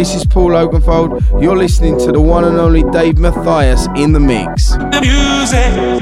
this is Paul Oakenfold. You're listening to the one and only Dave Matthias in the mix. The music.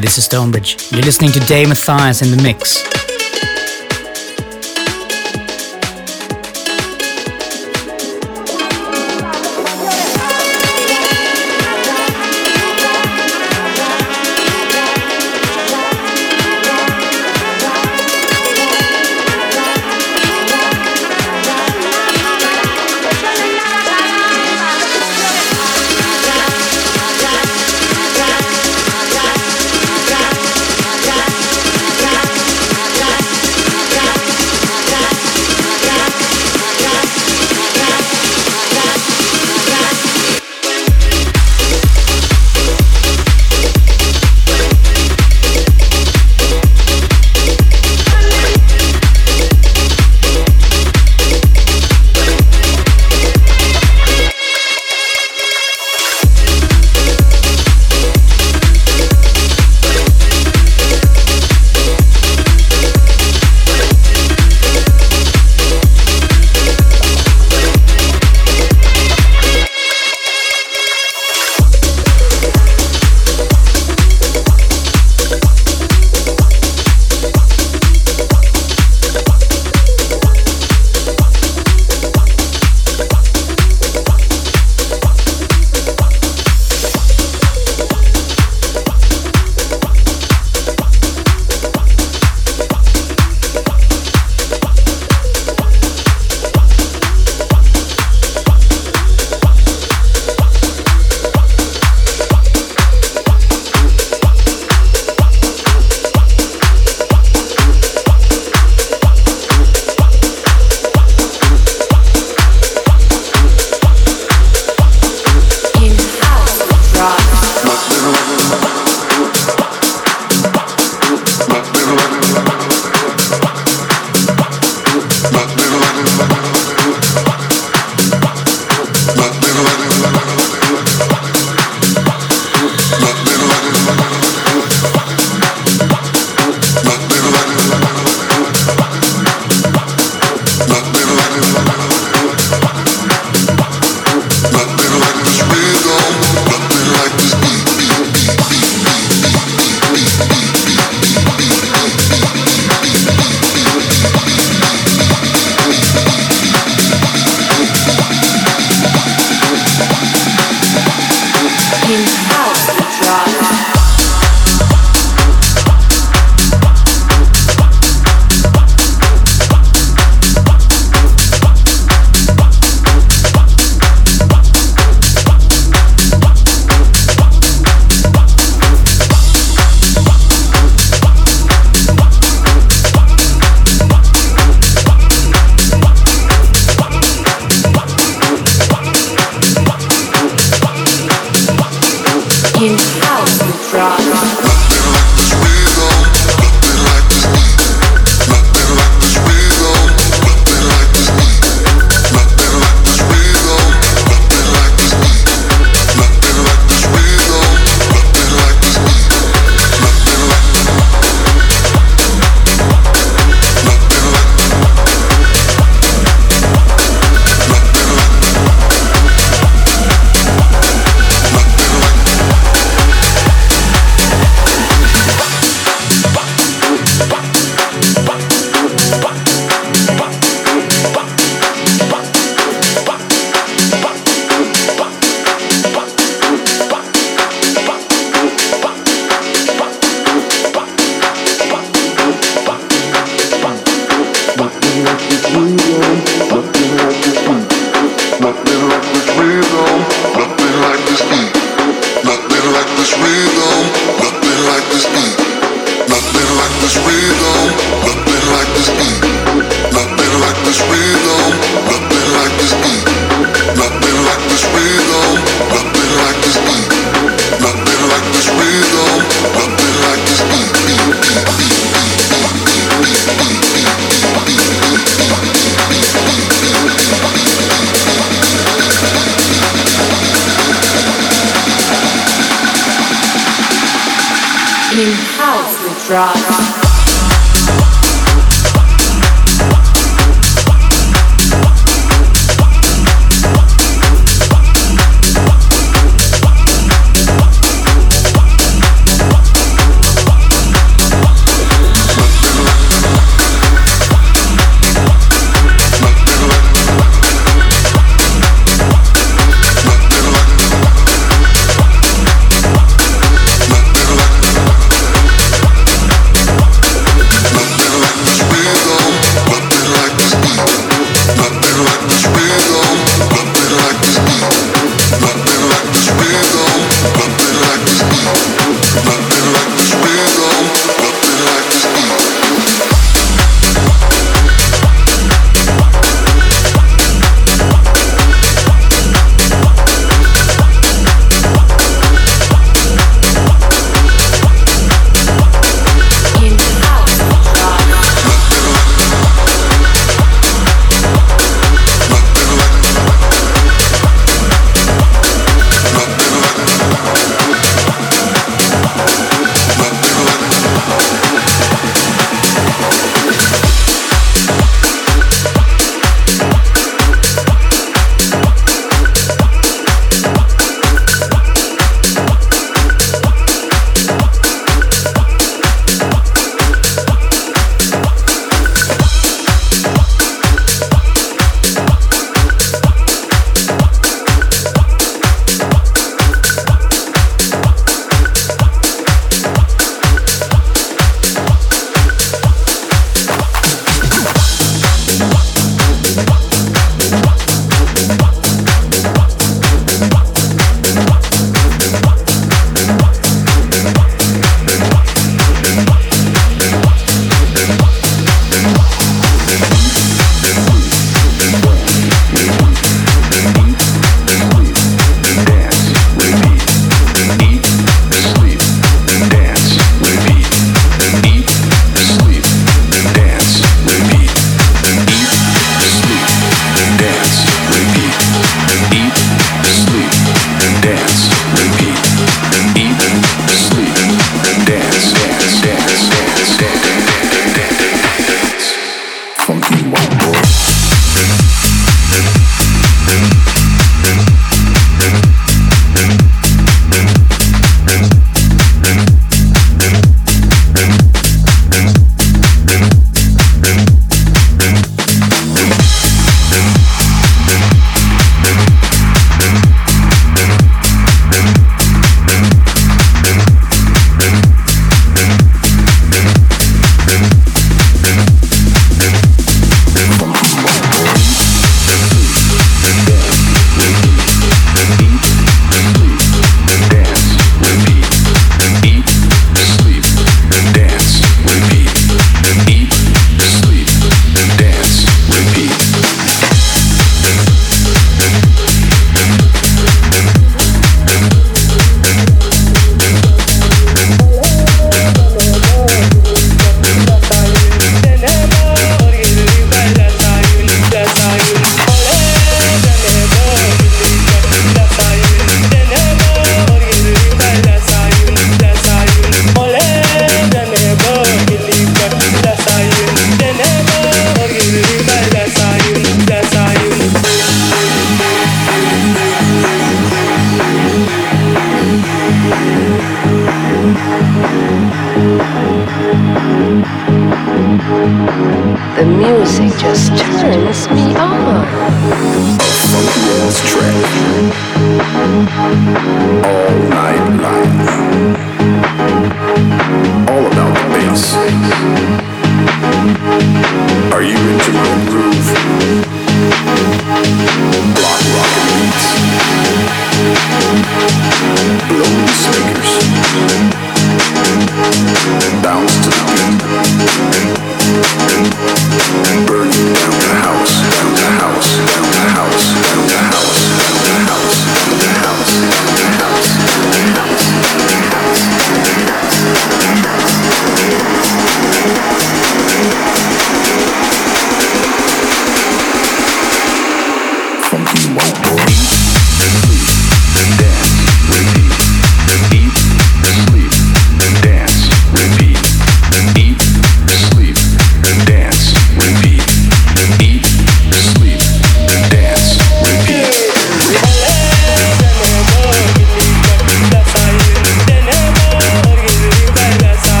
Hi, this is Stonebridge. You're listening to Dave Matthias in the mix.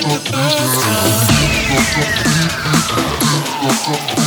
Thank you.